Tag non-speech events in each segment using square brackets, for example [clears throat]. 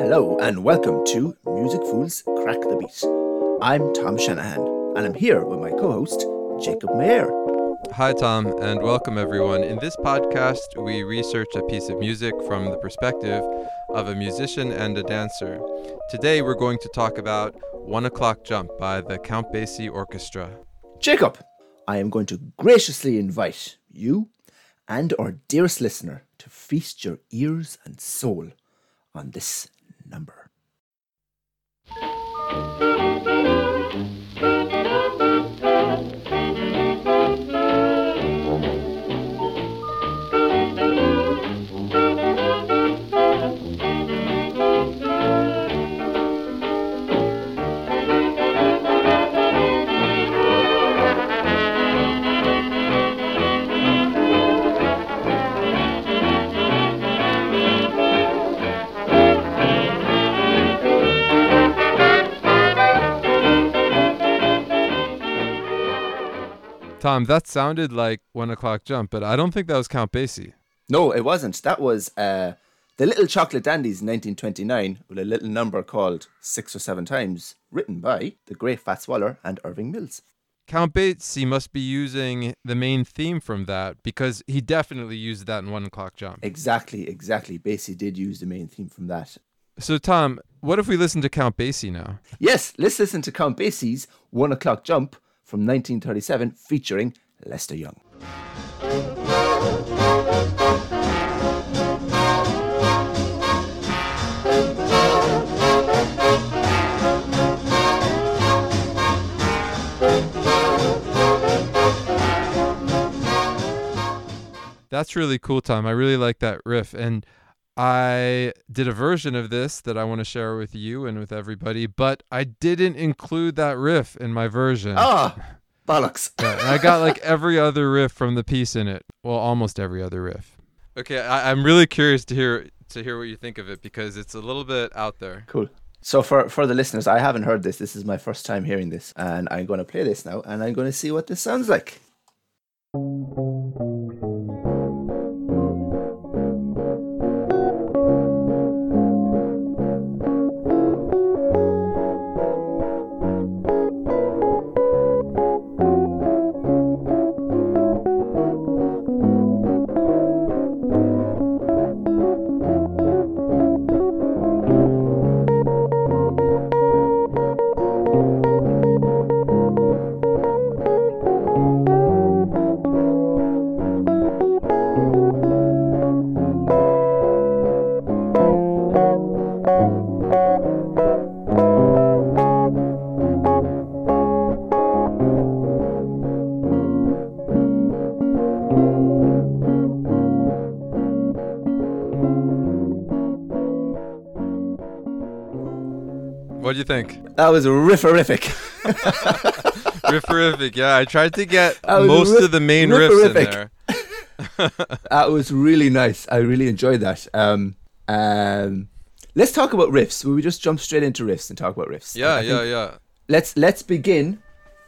Hello and welcome to Music Fools Crack the Beat. I'm Tom Shanahan and I'm here with my co host, Jakob Mayer. Hi, Tom, and welcome everyone. In this podcast, we research a piece of music from the perspective of a musician and a dancer. Today, we're going to talk about One O'Clock Jump by the Count Basie Orchestra. Jakob, I am going to graciously invite you and our dearest listener to feast your ears and soul on this number. Tom, that sounded like One O'Clock Jump, but I don't think that was Count Basie. No, it wasn't. That was uh, the Little Chocolate Dandies in 1929 with a little number called Six or Seven Times, written by the great Fats Waller and Irving Mills. Count Basie must be using the main theme from that because he definitely used that in One O'Clock Jump. Exactly, exactly. Basie did use the main theme from that. So, Tom, what if we listen to Count Basie now? Yes, let's listen to Count Basie's One O'Clock Jump from 1937 featuring Lester Young. That's really cool, Tom. I really like that riff. And I did a version of this that I want to share with you and with everybody, but I didn't include that riff in my version. Ah, [laughs] bollocks. Yeah, and I got like every other riff from the piece in it. Well, almost every other riff. Okay, I, I'm really curious to hear to hear what you think of it because it's a little bit out there. Cool. So for for the listeners, I haven't heard this. This is my first time hearing this, and I'm going to play this now, and I'm going to see what this sounds like. Think? That was rifferific. [laughs] Rifferific, yeah. I tried to get most riff- of the main riffs in there. [laughs] that was really nice. I really enjoyed that. Um, um, let's talk about riffs. Will we just jump straight into riffs and talk about riffs? Yeah, I yeah, yeah. Let's let's begin.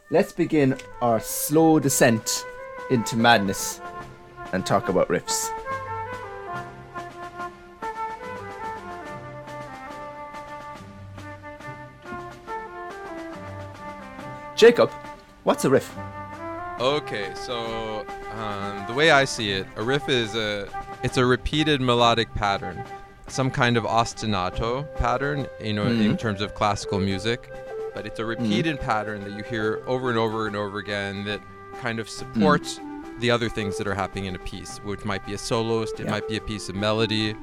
Let's begin our slow descent into madness and talk about riffs. Jakob, what's a riff? Okay, so um, the way I see it, a riff is a it's a repeated melodic pattern, some kind of ostinato pattern, you know, in Mhm. terms of classical music, but it's a repeated pattern that you hear over and over and over again that kind of supports the other things that are happening in a piece, which might be a soloist, it Yeah. might be a piece of melody,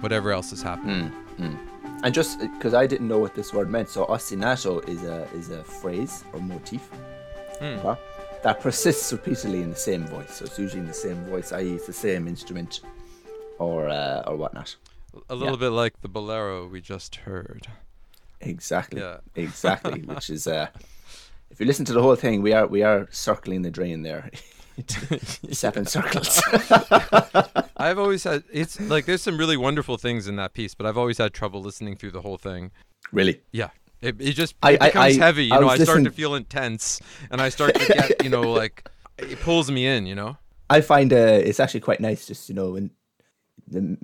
whatever else is happening. And just because I didn't know what this word meant, so ostinato is a is a phrase or motif Hmm. huh, that persists repeatedly in the same voice. So it's usually in the same voice, i.e., it's the same instrument or uh, or whatnot. A little bit like the bolero we just heard. Exactly. Yeah. Exactly. Which [laughs] is, uh, if you listen to the whole thing, we are we are circling the drain there. [laughs] [laughs] Seven circles. [laughs] I've always had it's like there's some really wonderful things in that piece, but I've always had trouble listening through the whole thing. really. Yeah. It, it just I- it becomes I- heavy, you I know. I start to feel intense, and I start to get, you know, like it pulls me in, you know. I find uh, it's actually quite nice, just you know, in the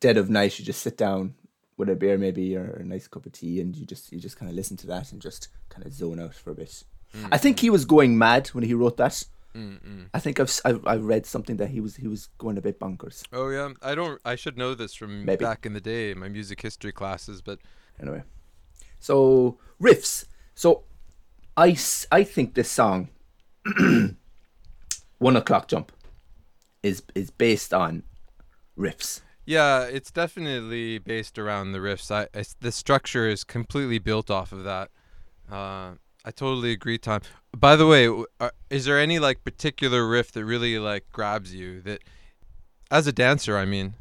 dead of night, you just sit down with a beer maybe or a nice cup of tea, and you just you just kind of listen to that and just kind of zone out for a bit. I think he was going mad when he wrote that. Mm-mm. I think I've, I've I've read something that he was he was going a bit bonkers. Oh yeah, I don't. I should know this from Maybe. back in the day, my music history classes. But Anyway, so riffs. So I I think this song, [clears throat] One O'clock Jump, is is based on riffs. yeah, it's definitely based around the riffs. I, it's, the structure is completely built off of that. Uh, I totally agree, Tom. By the way, are, is there any like particular riff that really like grabs you? That, as a dancer, I mean.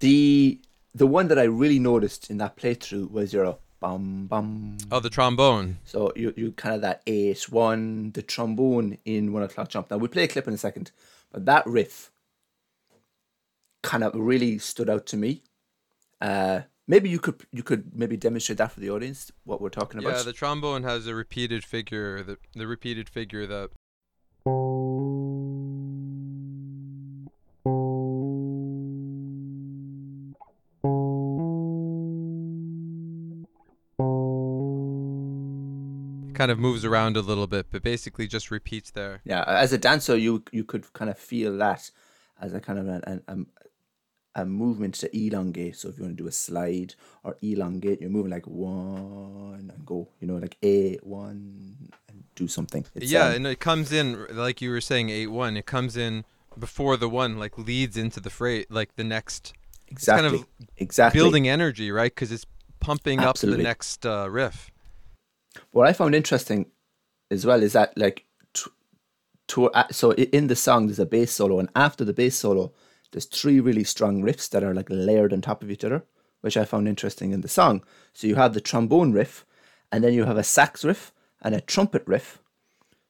The the one that I really noticed in that playthrough was your bum bum. Oh, the trombone. So you you kind of that eight one the trombone in One O'clock Jump. Now we'll play a clip in a second, but that riff kind of really stood out to me. Uh, maybe you could you could maybe demonstrate that for the audience what we're talking about. Yeah, the trombone has a repeated figure. The the repeated figure that. Kind of moves around a little bit, but basically just repeats there. Yeah, as a dancer, you you could kind of feel that as a kind of an, an, um, a movement to elongate. So if you want to do a slide or elongate, you're moving like one and go, you know, like a one and do something. It's, yeah, um, and it comes in like you were saying, eight one. It comes in before the one, like leads into the freight, like the next exactly, kind of exactly. building energy, right? Because it's pumping up the next uh, riff. What I found interesting as well is that like t- to uh, so in the song there's a bass solo, and after the bass solo, there's three really strong riffs that are like layered on top of each other, which I found interesting in the song. So you have the trombone riff, and then you have a sax riff and a trumpet riff.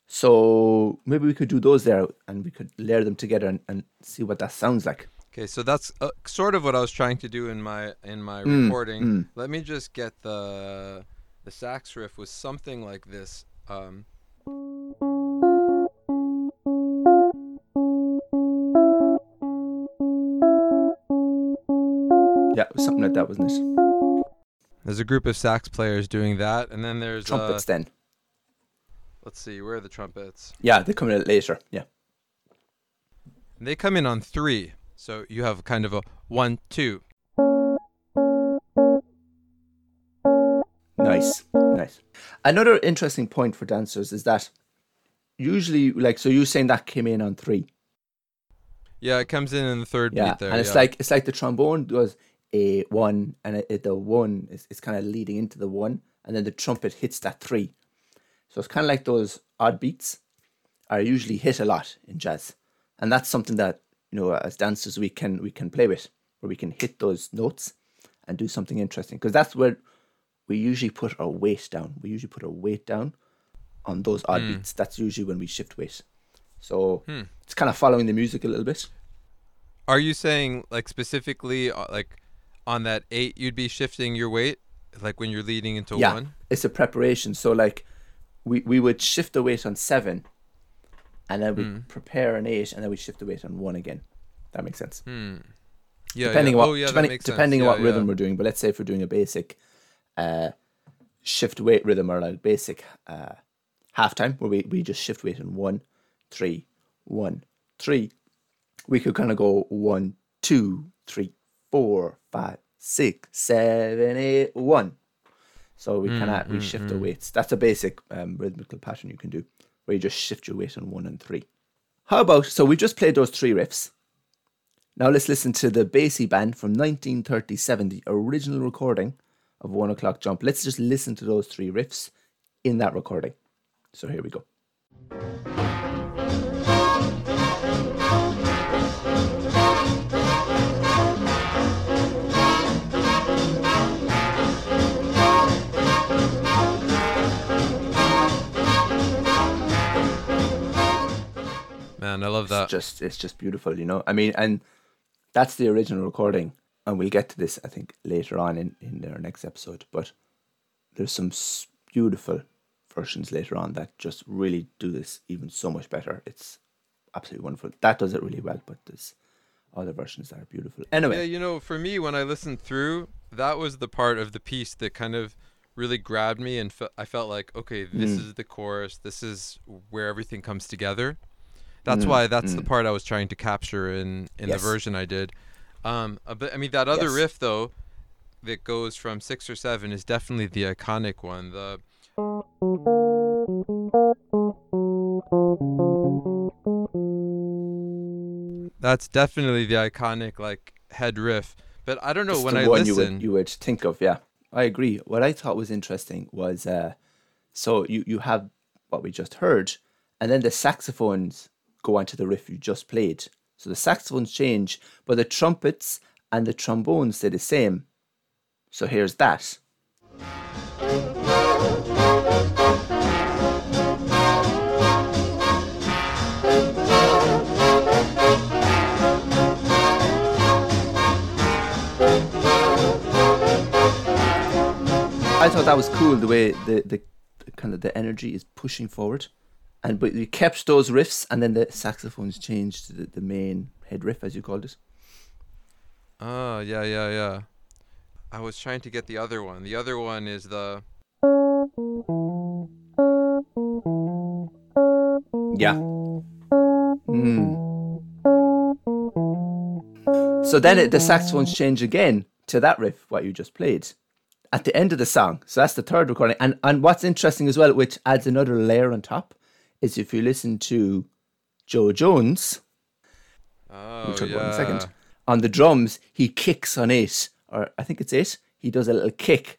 So maybe we could do those there, and we could layer them together and, and see what that sounds like. Okay, so that's uh, sort of what I was trying to do in my in my Mm, recording. mm. Let me just get the the sax riff was something like this. Um, something like that, wasn't it? there's a group of sax players doing that, and then there's uh, Trumpets then. let's see, where are the trumpets? Yeah, they come in later. Yeah. They come in on three, so you have kind of a one two. Nice, nice. Another interesting point for dancers is that usually, like, so you're saying that came in on three, Yeah, it comes in in the third yeah, beat there. and it's yeah. like it's like the trombone does a one, and it, it- the one is it's kind of leading into the one, and then the trumpet hits that three. So it's kind of like those odd beats are usually hit a lot in jazz, and that's something that you know as dancers we can we can play with, where we can hit those notes and do something interesting, because that's where we usually put our weight down. We usually put our weight down on those odd Hmm. beats. That's usually when we shift weight. So Hmm. it's kind of following the music a little bit. Are you saying like specifically uh, like on that eight you'd be shifting your weight, like when you're leading into yeah, one? it's a preparation. So like we we would shift the weight on seven, and then we Hmm. prepare an eight, and then we shift the weight on one again. That makes sense. Hmm. Yeah. depending yeah. on what oh, yeah, depending, depending on what rhythm we're doing. But let's say if we're doing a basic uh, shift weight rhythm or like basic uh, halftime where we, we just shift weight in one, three, one, three, we could kind of go one, two, three, four, five, six, seven, eight, one. So we kind of we mm, shift the mm. weights. That's a basic um, rhythmical pattern you can do where you just shift your weight on one and three. How about so we just played those three riffs. Now let's listen to the Basie Band from 1937, the original recording of One O'Clock Jump. Let's just listen to those three riffs in that recording. So here we go. Man, I love that. It's just it's just beautiful, you know. I mean, and that's the original recording, and we'll get to this I think later on in in our next episode. But there's some beautiful versions later on that just really do this even so much better. It's absolutely wonderful. That does it really well, but there's other versions that are beautiful. Anyway, Yeah, you know, for me, when I listened through, that was the part of the piece that kind of really grabbed me and fe- I felt like okay this Mm. is the chorus this is where everything comes together that's Mm, why that's the mm. part I was trying to capture in in Yes. the version I did um uh, but I mean that other Yes. riff though that goes from 6 or 7 is definitely the iconic one the That's definitely the iconic like head riff but I don't know It's when the I one listen you would you would think of. Yeah, I agree. What I thought was interesting was uh, so you you have what we just heard, and then the saxophones go onto the riff you just played. So the saxophones change, but the trumpets and the trombones stay the same. So here's that. I thought that was cool the way the, the kind of the energy is pushing forward, and but you kept those riffs, and then the saxophones changed to the, the main head riff as you called it. Oh, yeah, yeah, yeah. I was trying to get the other one. The other one is the Yeah. Mm. So then it, the saxophones change again to that riff, what you just played, at the end of the song. So that's the third recording. And and what's interesting as well, which adds another layer on top, is if you listen to Jo Jones, Oh, we'll talk yeah. about in a second, on the drums, he kicks on eight, or I think it's eight. He does a little kick,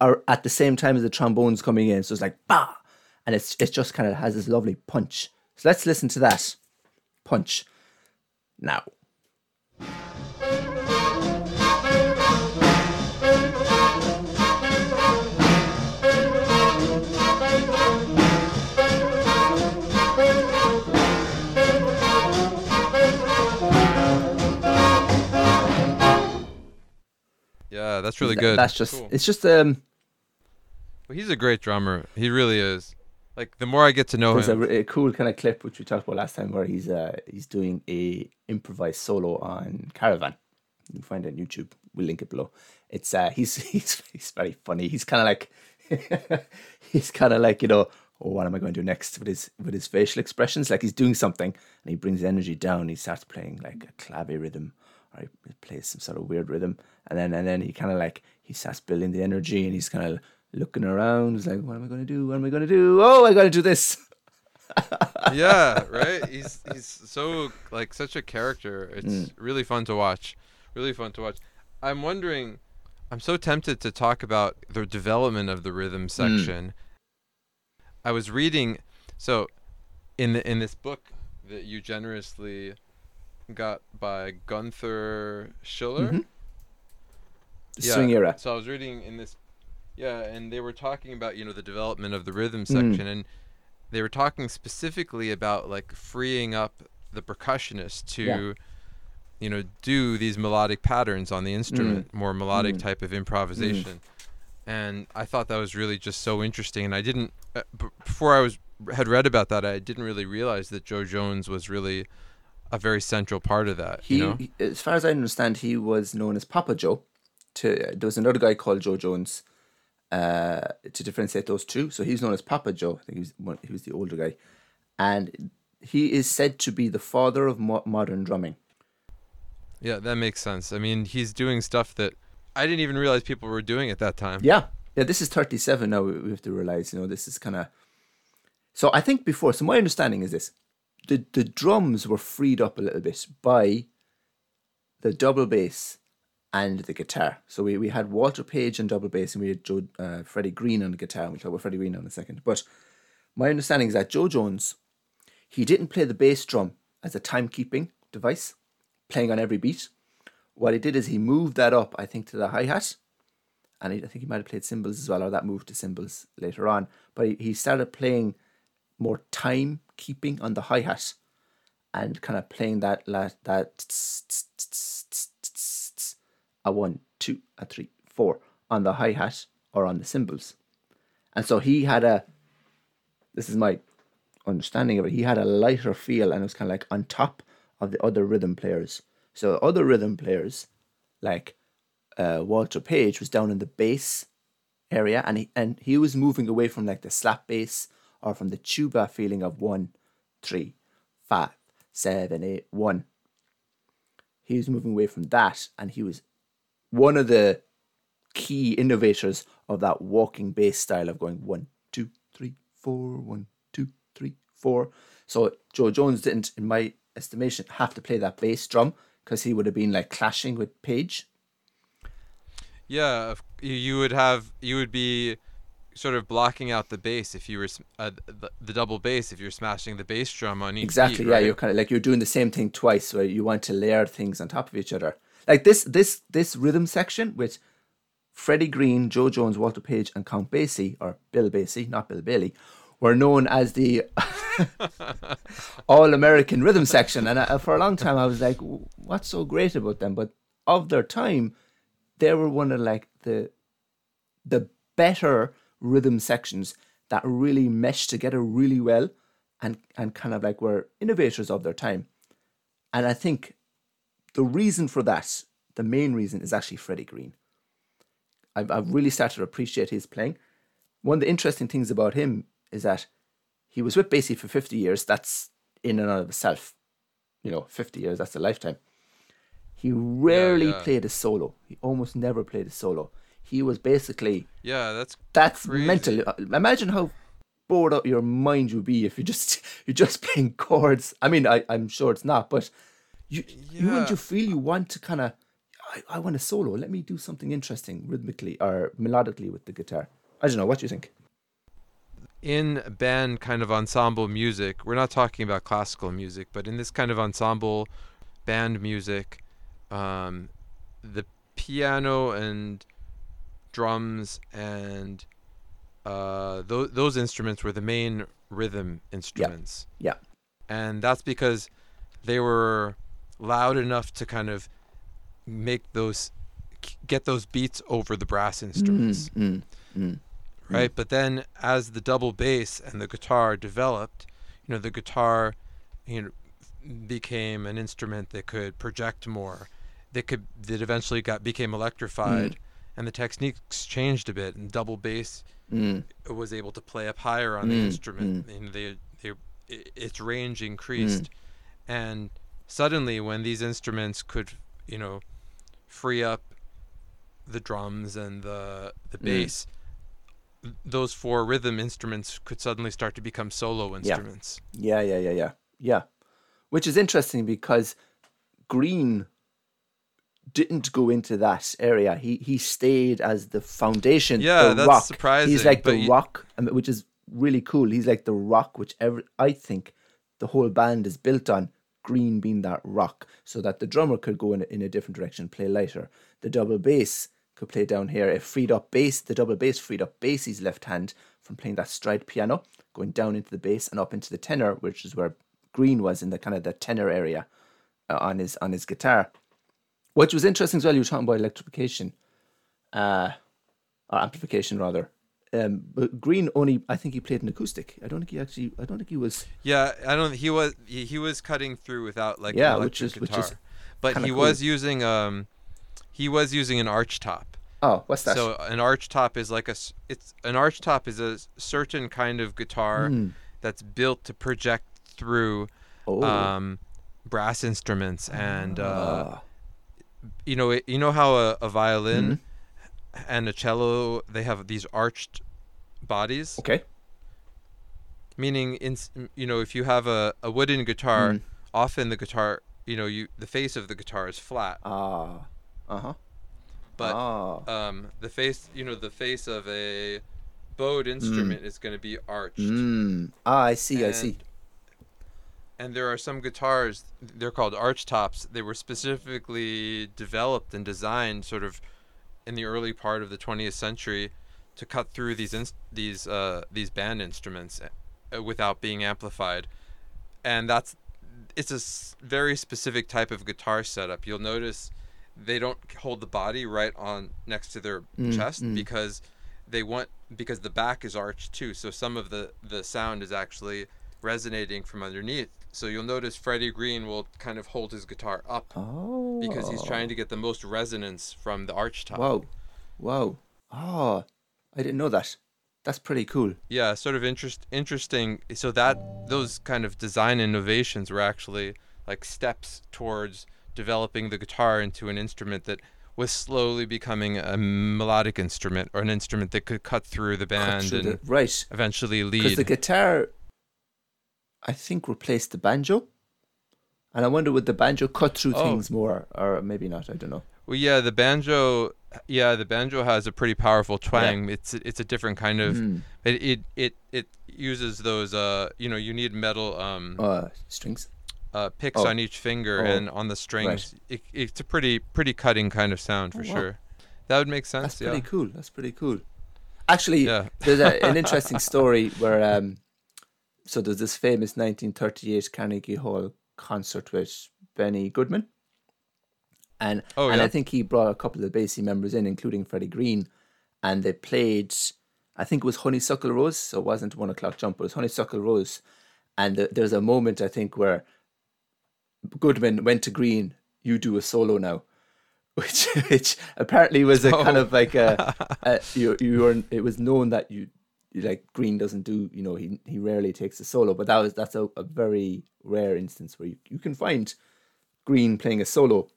or at the same time as the trombones coming in. So it's like bah, and it's it just kind of has this lovely punch. So let's listen to that punch now. That's really good. That's just Cool. it's just um Well, he's a great drummer. He really is. Like the more I get to know there's a, him, r- a cool kind of clip which we talked about last time where he's uh he's doing a improvised solo on Caravan. You can find it on YouTube. We'll link it below. It's uh [laughs] he's he's he's very funny. He's kind of like [laughs] he's kind of like you know oh what am I going to do next with his with his facial expressions like he's doing something and he brings the energy down. He starts playing like a clave rhythm or he plays some sort of weird rhythm and then and then he kind of like he starts building the energy and he's kind of looking around. He's like what am I going to do? What am I going to do? Oh I got to do this. [laughs] yeah, right. He's he's so like such a character. It's Mm. really fun to watch. Really fun to watch. I'm wondering. I'm so tempted to talk about the development of the rhythm section. I was reading, so in the in this book that you generously got by Gunther Schuller. Mhm. The swing era. So I was reading in this, yeah, and they were talking about you know the development of the rhythm Mm. section, and they were talking specifically about like freeing up the percussionist to, Yeah. you know, do these melodic patterns on the instrument, more melodic Mm. type of improvisation. And I thought that was really just so interesting, and I didn't uh, b- before I was had read about that, I didn't really realize that Jo Jones was really a very central part of that. He, you know, he- as far as I understand, he was known as Papa Jo. To there was another guy called Joe Jones. Uh, to differentiate those two, so he's known as Papa Jo. I think he was one, he was the older guy, and he is said to be the father of mo- modern drumming. Yeah, that makes sense. I mean, he's doing stuff that I didn't even realize people were doing at that time. Yeah, yeah. This is thirty seven now. We we have to realize, you know, this is kind of. So I think before. So my understanding is this: the the drums were freed up a little bit by the double bass and the guitar. So we, we had Walter Page on double bass, and we had Jo uh, Freddie Green on the guitar. We'll talk about Freddie Green in a second. But my understanding is that Jo Jones, he didn't play the bass drum as a timekeeping device, playing on every beat. What he did is he moved that up, I think, to the hi hat and he, I think he might have played cymbals as well, or that moved to cymbals later on. But he, he started playing more time keeping on the hi hat, and kind of playing that la- that a one, two, a three, four on the hi hat or on the cymbals, and so he had a. This is my understanding of it. He had a lighter feel, and it was kind of like on top of the other rhythm players. So other rhythm players, like uh, Walter Page was down in the bass area, and he and he was moving away from like the slap bass or from the tuba feeling of one, three, five, seven, eight, one. He was moving away from that, and he was one of the key innovators of that walking bass style of going one, two, three, four, one, two, three, four. So Jo Jones didn't, in my estimation, have to play that bass drum because he would have been like clashing with Page. Yeah, you- you would have you would be sort of blocking out the bass if you were uh, the, the double bass if you're smashing the bass drum on each Exactly. beat, yeah, right? you're kind of like you're doing the same thing twice, where you want to layer things on top of each other. Like this, this, this rhythm section with Freddie Green, Jo Jones, Walter Page, and Count Basie or Bill Basie, not Bill Bailey, were known as the [laughs] All-American rhythm section. And I, for a long time, I was like, "What's so great about them?" But of their time, they were one of like the the better rhythm sections that really meshed together really well and and kind of like were innovators of their time. And I think the reason for that, the main reason, is actually Freddie Green. I've, I've really started to appreciate his playing. One of the interesting things about him is that he was with Basie for 50 years. That's in and of itself, you know, 50 years, that's a lifetime. He rarely yeah. played a solo. He almost never played a solo. He was basically yeah, that's that's Crazy. mental. Uh, Imagine how bored out your mind you would be if you just [laughs] you're just playing chords. I mean, I, I'm sure it's not, but you you wouldn't you feel you want to kind of I, I want a solo. Let me do something interesting rhythmically or melodically with the guitar. I don't know. What do you think? in band kind of ensemble music, we're not talking about classical music, but in this kind of ensemble band music, um, the piano and drums and uh, those those instruments were the main rhythm instruments, Yeah. yeah. and that's because they were loud enough to kind of make those get those beats over the brass instruments Mm, mm. right? But then as the double bass and the guitar developed, you know, the guitar, you know, became an instrument that could project more, that could that eventually got became electrified, and the techniques changed a bit, and double bass Mm. was able to play up higher on the Mm, instrument, and they, they its range increased, and suddenly when these instruments could, you know, free up the drums and the the Mm. bass, th- those four rhythm instruments could suddenly start to become solo instruments. Yeah, yeah, yeah, yeah, yeah. Which is interesting because Green didn't go into that area. He he stayed as the foundation. Yeah, the that's rock. surprising, He's like the you- rock, which is really cool. He's like the rock, which every I think the whole band is built on. Green being that rock, so that the drummer could go in a, in a different direction, play lighter. The double bass could play down here. It freed up bass. The double bass freed up Basie's left hand from playing that stride piano, going down into the bass and up into the tenor, which is where Green was in the kind of the tenor area uh, on his on his guitar. Which was interesting as well. You were talking about electrification, uh, or amplification rather. Um, but Green only, I think he played an acoustic. I don't think he actually. I don't think he was. Yeah, I don't. He was he, he was cutting through without like Yeah, which electric is- which guitar, is but he cool. was using um, he was using an arch top. Oh, what's that? So an arch top is like a it's an arch top is a certain kind of guitar Mm. that's built to project through oh, um, brass instruments and uh, Ah. You know you know how a, a violin Mm-hmm. and a cello they have these arched bodies okay. meaning in you know if you have a, a wooden guitar Mm. often the guitar you know you the face of the guitar is flat Ah, uh huh. but ah. um the face you know the face of a bowed instrument is going to be arched Mm. Ah, I see. I see. And there are some guitars they're called arch tops they were specifically developed and designed sort of in the early part of the 20th century to cut through these ins- these uh, these band instruments uh, without being amplified. And that's it's a very specific type of guitar setup. You'll notice they don't hold the body right on next to their Mm, chest mm. because they want because the back is arched too. So some of the the sound is actually resonating from underneath So you'll notice Freddie Green will kind of hold his guitar up Oh. because he's trying to oh. get the most resonance from the arch top. Wow. Wow. Oh, ah, I didn't know that. That's pretty cool. Yeah, sort of interest interesting. So that those kind of design innovations were actually like steps towards developing the guitar into an instrument that was slowly becoming a melodic instrument or an instrument that could cut through the band through and the- right. eventually lead. Because the guitar, I think, replaced the banjo. And I wonder would the banjo cut through Oh. things more, or maybe not? I don't know. Well, yeah, the banjo, yeah, the banjo has a pretty powerful twang. It's it's a different kind of. Hmm. It, it it it uses those uh you know you need metal um Uh, strings. uh picks oh. on each finger Oh, and on the strings. It, it's a pretty pretty cutting kind of sound for Oh, wow. sure. That would make sense. Yeah. That's yeah. pretty cool. That's pretty cool. Actually, Yeah. there's a, an [laughs] interesting story where um, so there's this famous 1938 Carnegie Hall concert with Benny Goodman, and Oh, and. I think he brought a couple of the Basie members in, including Freddie Green, and they played. I think it was Honeysuckle Rose, so it wasn't One O'clock Jump, it was Honeysuckle Rose, and th- there's a moment I think where Goodman went to Green, you do a solo now, [laughs] which which apparently was a [laughs] kind Oh. of like a, [laughs] a you you were it was known that you like Green doesn't do you know he he rarely takes a solo, but that was that's a, a very rare instance where you, you can find Green playing a solo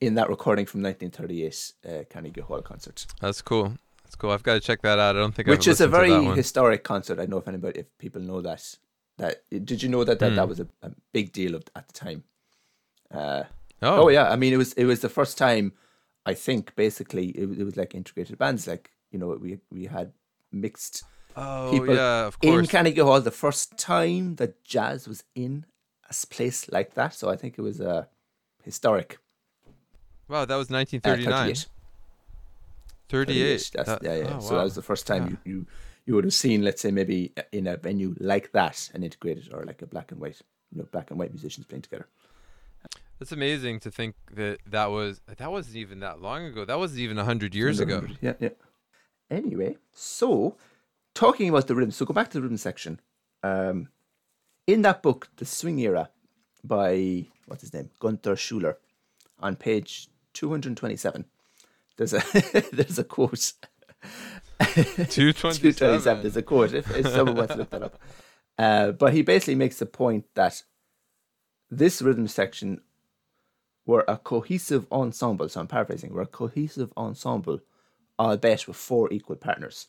in that recording from 1938 uh, Carnegie Hall concert, That's cool. That's cool. I've got to check that out. I don't think I've which is a very historic concert. I don't know if anybody if people know that that did you know that that, that Hmm. was a, a big deal of, at the time. Uh, oh, Oh yeah, I mean it was it was the first time I think basically it, was- it was like integrated bands like you know we we had mixed Oh, people yeah, of course. in. Carnegie Hall the first time that jazz was in a place like that so I think it was uh, historic wow, that was uh, 1939. 38. 38. That's, That- yeah yeah oh, so wow. that was the first time Yeah. you, you you would have seen let's say maybe in a venue like that an integrated or like a black and white you know black and white musicians playing together That's amazing to think that that was that wasn't even that long ago. That wasn't even 100 years ago. Yeah, yeah. Anyway, so talking about the rhythm, so go back to the rhythm section. Um, in that book, The Swing Era, by what's his name, Gunther Schuller, on page two hundred twenty-seven, there's a [laughs] there's a quote. 227. 227. There's a quote. If, if someone wants to look that up, uh, but he basically makes the point that this rhythm section were a cohesive ensemble. So I'm paraphrasing. Were a cohesive ensemble, albeit with four equal partners.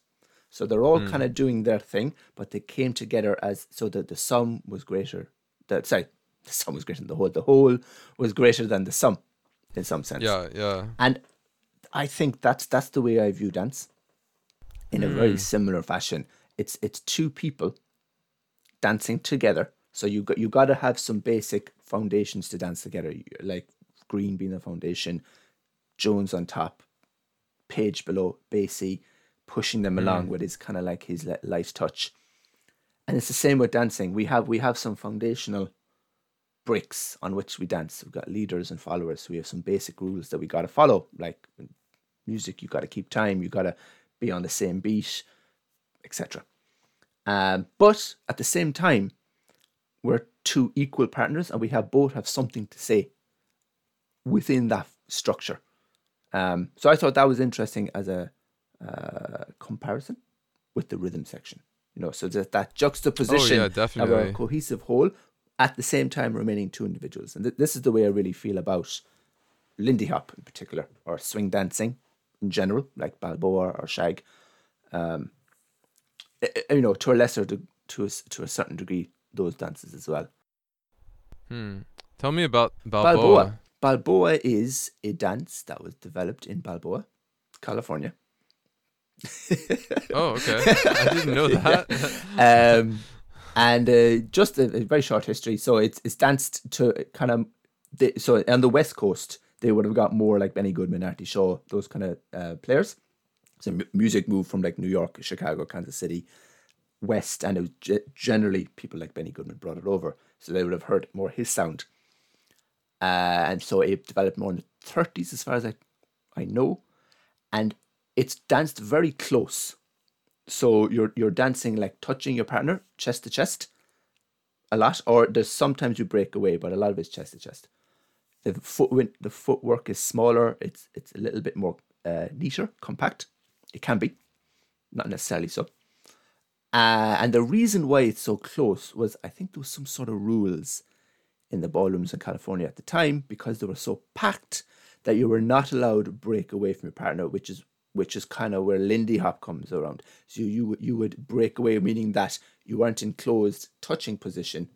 So they're all hmm. kind of doing their thing, but they came together as so that the sum was greater. That sorry, [laughs] the sum was greater than the whole. The whole was greater than the sum, in some sense. Yeah, yeah. And I think that's that's the way I view dance. In a hmm. very similar fashion, it's it's two people dancing together. So you got you got to have some basic foundations to dance together, like green being the foundation, Jones on top, Page below, Basie, pushing them along with his kind of like his li- light touch. And it's the same with dancing. We have we have some foundational bricks on which we dance. We've got leaders and followers. So we have some basic rules that we got to follow. Like music, you got to keep time. You got to be on the same beat, etc. Um, but at the same time, we're two equal partners, and we have both have something to say within that structure. Um, so I thought that was interesting as a uh, comparison with the rhythm section. You know, so that that juxtaposition Oh, yeah, of a cohesive whole at the same time remaining two individuals. And th- this is the way I really feel about Lindy Hop in particular, or swing dancing in general, like Balboa or Shag. Um, eh, eh, you know, to a lesser, de- to a, to a certain degree, those dances as well. Hmm. Tell me about Balboa. Balboa. Balboa is a dance that was developed in Balboa, California. Oh, okay. [laughs] I didn't know that. um, and uh, just a, a very short history. So it's it's danced to kind of the, so on the west coast they would have got more like Benny Goodman, Artie Shaw, those kind of uh, players. So mu- music moved from like New York, Chicago, Kansas City, west, and it was ge- generally people like Benny Goodman brought it over, so they would have heard more his sound. Uh, and so it developed more in the thirties, as far as I I know, and it's danced very close so you're you're dancing like touching your partner chest to chest a lot, or there's sometimes you break away, but a lot of it's chest to chest. The foot the footwork is smaller. It's it's a little bit more uh, neater, compact. It can be, not necessarily so. Uh, and the reason why it's so close was I think there was some sort of rules in the ballrooms in California at the time because they were so packed that you were not allowed to break away from your partner, which is which is kind of where Lindy Hop comes around. So you you would break away, meaning that you weren't in closed touching position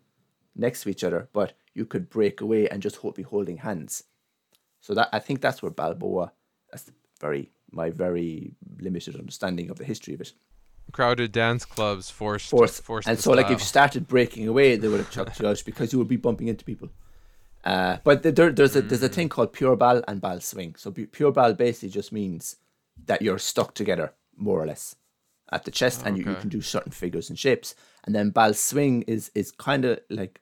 next to each other, but you could break away and just be holding hands. So that I think that's where Balboa. That's very my very limited understanding of the history of it crowded dance clubs forced forced, forced and so style. like if you started breaking away they would have chucked you out because you would be bumping into people. Uh, but there, there's a there's a thing called pure Bal and Bal-Swing. So pure Bal basically just means that you're stuck together more or less at the chest and you, you can do certain figures and shapes. And then Bal-Swing is is kind of like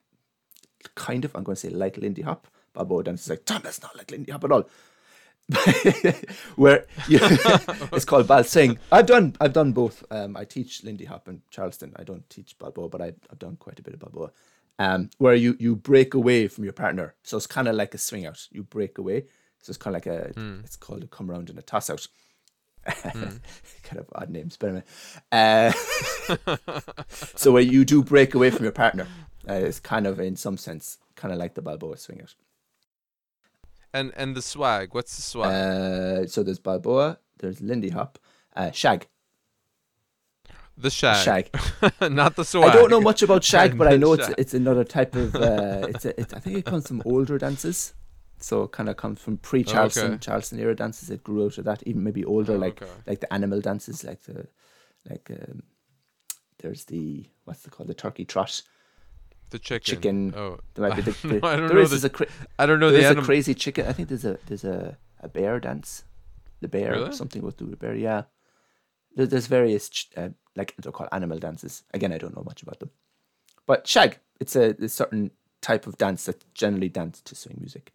kind of I'm going to say like Lindy Hop Balboa dance is like Tom that's not like Lindy Hop at all [laughs] where you, [laughs] it's called Bal-Swing. I've done I've done both. Um, I teach Lindy Hop in Charleston. I don't teach Balboa, but I, have done quite a bit of Balboa. Um, where you you break away from your partner, so it's kind of like a swing out. You break away, so it's kind of like a mm. it's called a come around and a toss out. Mm. [laughs] kind of odd names, but anyway. Uh, so where you do break away from your partner, uh, it's kind of in some sense kind of like the Balboa swing out. And and the swag. What's the swag? Uh, so there's Balboa. There's Lindy Hop. Uh, Shag. The shag. Shag. [laughs] Not the swag. I don't know much about shag, but I [laughs] know it's it's another type of. Uh, it's a, it, I think it comes from older dances. So it kind of comes from pre Charleston, okay. Charleston era dances. It grew out of that, even maybe older, oh, like okay. like the animal dances, like the like um, there's the what's it called, the turkey trot. The chicken. Chicken. Oh, there might be the, [laughs] the, I don't know. The, a cra- I don't know. There's the a anim- crazy chicken. I think there's a there's a, a bear dance. The bear, really? something with the bear. Yeah. There's, there's various ch- uh, like they're called animal dances. Again, I don't know much about them. But shag, it's a, a certain type of dance that generally dance to swing music.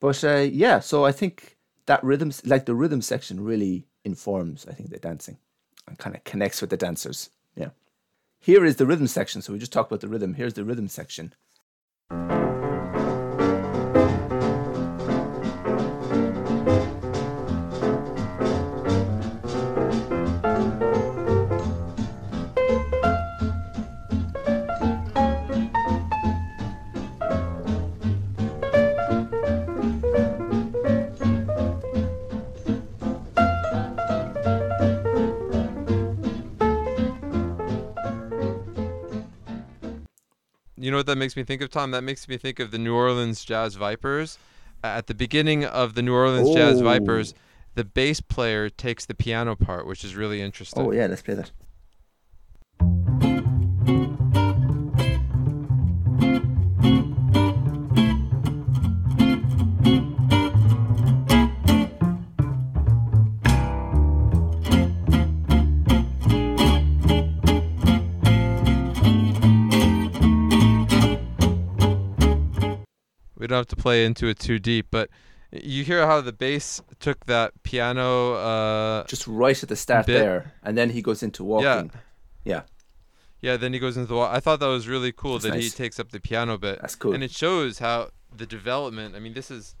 But uh, yeah, so I think that rhythm, like the rhythm section, really informs. I think the dancing and kind of connects with the dancers. Yeah. Here is the rhythm section. So we just talked about the rhythm. Here's the rhythm section. You know what that makes me think of, Tom? That makes me think of the New Orleans Jazz Vipers. At the beginning of the New Orleans oh. Jazz Vipers, the bass player takes the piano part, which is really interesting. Oh yeah, let's play that. Have to play into it too deep, but you hear how the bass took that piano uh, just right at the start bit. there, and then he goes into walking. Yeah. Yeah. Yeah, then he goes into the wall. I thought that was really cool That's that nice. he takes up the piano bit. That's cool. And it shows how the development. I mean, this is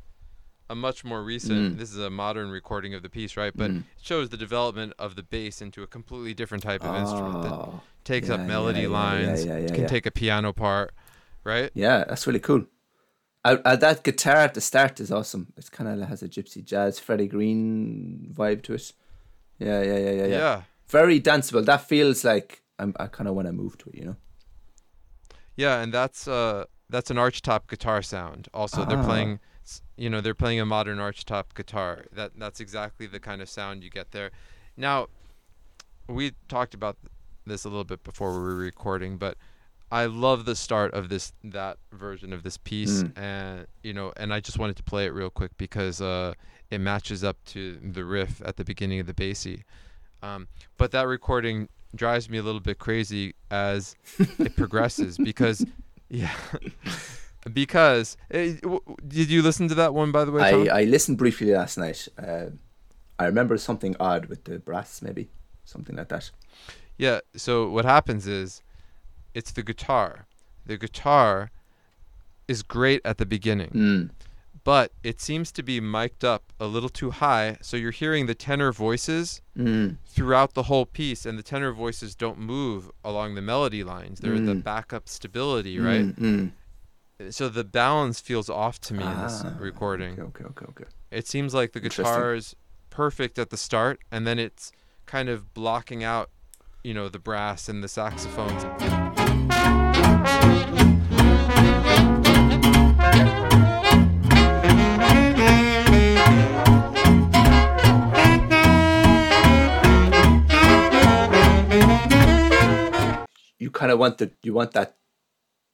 a much more recent. Mm. This is a modern recording of the piece, right? But mm. it shows the development of the bass into a completely different type of oh, instrument that oh. takes yeah, up melody yeah, lines, yeah, can take a piano part, right? Yeah, that's really cool. Uh, uh, that guitar at the start is awesome. It kind of has a gypsy jazz, Freddie Green vibe to it. Yeah, yeah, yeah, yeah, yeah. Yeah. Very danceable. That feels like I'm, I kind of want to move to it, you know. Yeah, and that's uh that's an archtop guitar sound. Also, ah. they're playing, you know, they're playing a modern archtop guitar. That that's exactly the kind of sound you get there. Now, we talked about this a little bit before we were recording, but I love the start of this that version of this piece, mm. and you know, and I just wanted to play it real quick because uh, it matches up to the riff at the beginning of the Basie. Um, but that recording drives me a little bit crazy as it progresses because, [laughs] yeah, because it, w- did you listen to that one by the way? Tom? I I listened briefly last night. Uh, I remember something odd with the brass, maybe something like that. Yeah. So what happens is it's the guitar. the guitar is great at the beginning, Mm. but it seems to be mic'd up a little too high, so you're hearing the tenor voices Mm. throughout the whole piece, and the tenor voices don't move along the melody lines. They're the Mm. backup stability, right? Mm. Mm. So the balance feels off to me in this Ah, recording. Okay, okay, okay. It seems like the guitar is perfect at the start, and then it's kind of blocking out, you know, the brass and the saxophones. Kind of want the you want that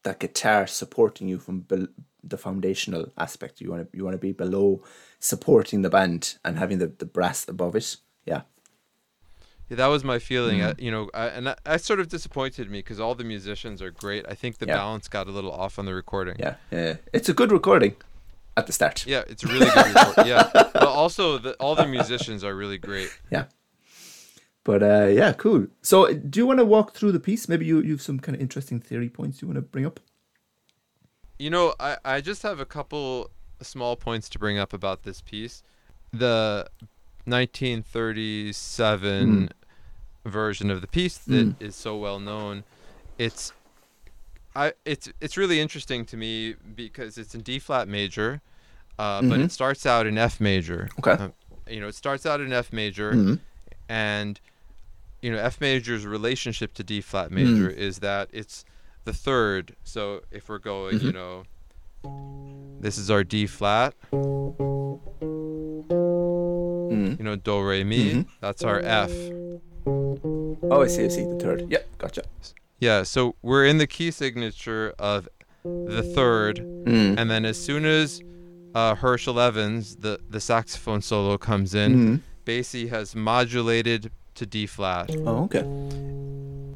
that guitar supporting you from bel- the foundational aspect. You want to you want to be below supporting the band and having the, the brass above it. Yeah. Yeah, that was my feeling. Mm. I, you know, I, and that, that sort of disappointed me because all the musicians are great. I think the Yeah. balance got a little off on the recording. Yeah. Yeah. It's a good recording at the start. Yeah, it's a really good. Yeah, [laughs] but also the, all the musicians are really great. Yeah. But uh, yeah, cool. So, do you want to walk through the piece? Maybe you you have some kind of interesting theory points you want to bring up. You know, I, I just have a couple small points to bring up about this piece. The 1937 version of the piece that is Mm. so well known, it's I it's it's really interesting to me because it's in D flat major, uh, but Mhm. it starts out in F major. Okay. Uh, you know, it starts out in F major, Mhm. and you know F major's relationship to D Mm. flat major is that it's the third. So if we're going, you Mhm. know, this is our D flat, Mm. you know, Do Re Mi. Mhm. That's our F. Oh, I see. I see the third. Yeah, gotcha. Yeah. So we're in the key signature of the third, Mm. and then as soon as uh, Herschel Evans, the the saxophone solo comes in, Mm. Basie has modulated to D flat. Oh, okay.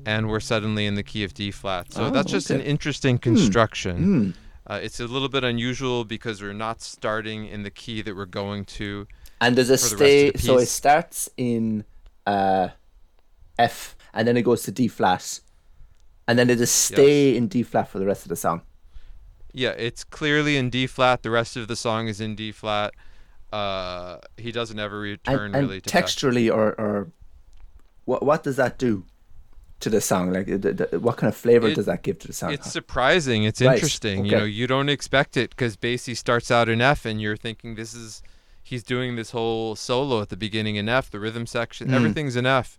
and we're suddenly in the key of D flat. So Oh, that's just an interesting construction. Mm. Uh, it's a little bit unusual because we're not starting in the key that we're going to. And does it stay? So it starts in uh, F, and then it goes to D flat, and then it just stay in D flat for the rest of the song. Yeah, it's clearly in D flat. The rest of the song is in D flat. Uh, he doesn't ever return And, and really texturally, or or what what does that do to the song? Like, the, the, what kind of flavor It- does that give to the song? It's surprising. It's Right, interesting. You know, you don't expect it because Basie starts out in F, and you're thinking this is he's doing this whole solo at the beginning in F, the rhythm section, Mm. everything's in F,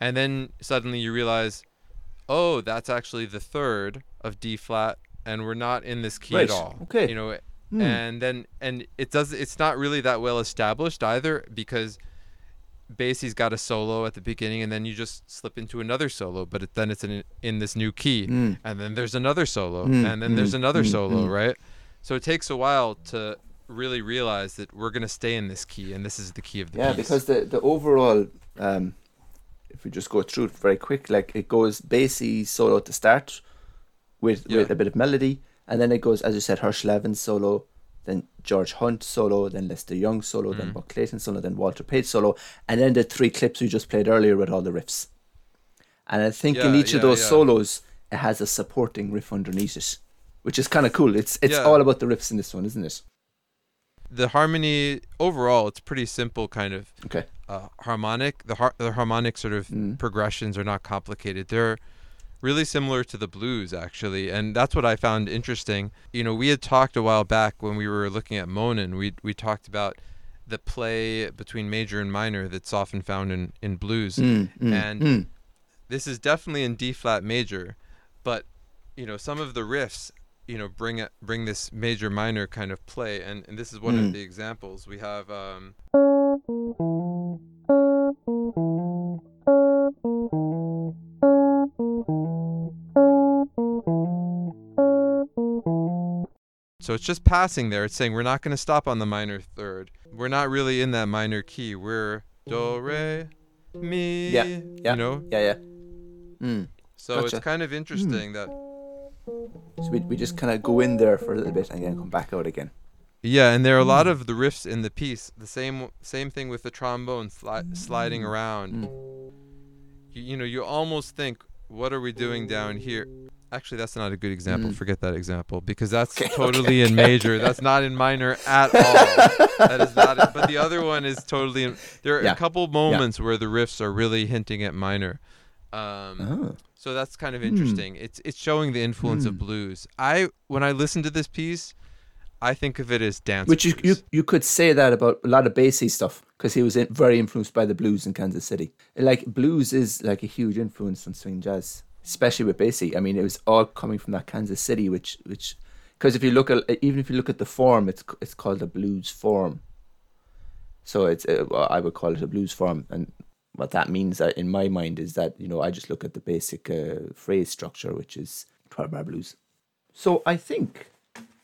and then suddenly you realize, oh, that's actually the third of D flat, and we're not in this key Right, at all. okay. You know, Hmm. and then and it does. It's not really that well established either because. Basie's got a solo at the beginning, and then you just slip into another solo, but it, then it's in in this new key. Mm. and then there's another solo. Mm, and then there's mm, another mm, solo mm. right? So it takes a while to really realize that we're going to stay in this key and this is the key of the Yeah, piece. because the the overall, um, if we just go through it very quick, like it goes Basie solo to start with with a bit of melody, and then it goes as you said Herschel Evans solo, then George Hunt solo, then Lester Young solo, then Mm. Buck Clayton solo, then Walter Page solo, and then the three clips we just played earlier with all the riffs. And I think in Yeah, each of those yeah. solos, it has a supporting riff underneath it, which is kind of cool. It's it's Yeah. all about the riffs in this one, isn't it? the harmony overall it's pretty simple kind of Okay. uh, harmonic the har- the harmonic sort of Mm. progressions are not complicated they're really similar to the blues actually and that's what i found interesting you know we had talked a while back when we were looking at Moanin' we we talked about the play between major and minor that's often found in in blues Mm, mm, And- mm. this is definitely in D flat major, but you know some of the riffs, you know, bring it bring this major minor kind of play, and, and this is one Mm. of the examples we have. Um, so it's just passing there. It's saying we're not going to stop on the minor third. We're not really in that minor key. We're do re mi. Yeah, yeah. You know, Yeah, yeah. Mm. so Gotcha. Hmm. it's kind of interesting that So we, we just kind of go in there for a little bit and then come back out again. yeah, and there are a lot Hmm. of the riffs in the piece. The same same thing with the trombone sli- sliding around. Mm. You, you know, you almost think, what are we doing down here? Actually, that's not a good example. Mm. Forget that example because that's Okay, totally okay, in okay, major. That's not in minor [laughs] at all. that is not. It. But the other one is totally. In, there are Yeah. a couple moments where the riffs are really hinting at minor. Um, Oh. So that's kind of Hmm. interesting. It's it's showing the influence of Hmm. blues. I when I listen to this piece, I think of it as dance. Which you, you you could say that about a lot of Basie stuff because he was in, very influenced by the blues in Kansas City. Like blues is like a huge influence on swing jazz, especially with Basie. I mean, it was all coming from that Kansas City, which which because if you look at even if you look at the form, it's it's called a blues form. So it's uh, I would call it a blues form, and what that means uh, in my mind is that you know I just look at the basic uh, phrase structure, which is twelve bar blues. So I think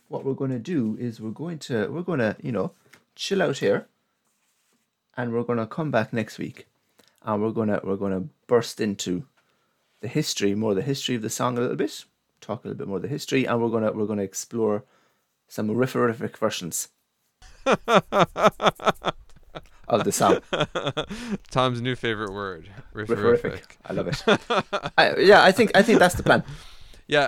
what we're going to do is we're going to we're going to you know chill out here and we're going to come back next week and we're to we're to burst into the history more the history of the song a little bit talk a little bit more of the history and we're going to we're to explore some rifferific versions [laughs] of the song Tom's new favorite word. rifferific Rifferific. i love it [laughs] I, yeah i think i think that's the plan [laughs] Yeah,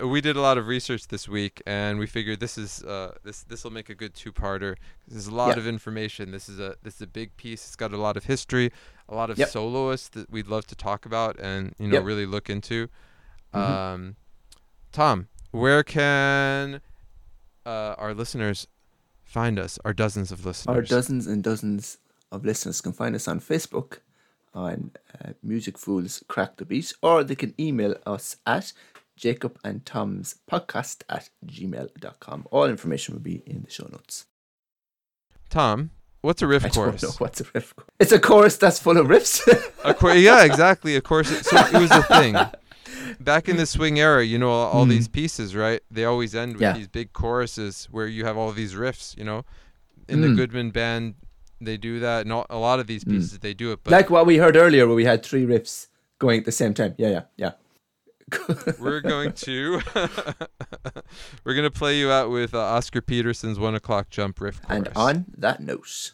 uh, we did a lot of research this week, and we figured this is uh, this this will make a good two-parter. There's a lot of information. This is a this is a big piece. It's got a lot of history, a lot of Yep. soloists that we'd love to talk about and you know Yep. really look into. Mhm. Um, Tom, where can uh, our listeners find us? Our dozens of listeners. Our dozens and dozens of listeners can find us on Facebook on uh, Music Fools Crack the Beat, or they can email us at Jakob and Tom's podcast at gmail.com. All information will be in the show notes. Tom, what's a riff I chorus? don't know what's a riff. It's a chorus that's full of riffs. A chor- yeah, exactly. Of course. It, so it was a thing. Back in the swing era, you know, all, all Mm. these pieces, right? They always end with Yeah. these big choruses where you have all these riffs, you know. In the Mm. Goodman band, they do that. And all, a lot of these Mm. pieces, they do it. But like what we heard earlier, where we had three riffs going at the same time. Yeah, yeah, yeah. We're going to [laughs] we're going to play you out with uh, Oscar Peterson's one o'clock jump riff chorus. and on that note.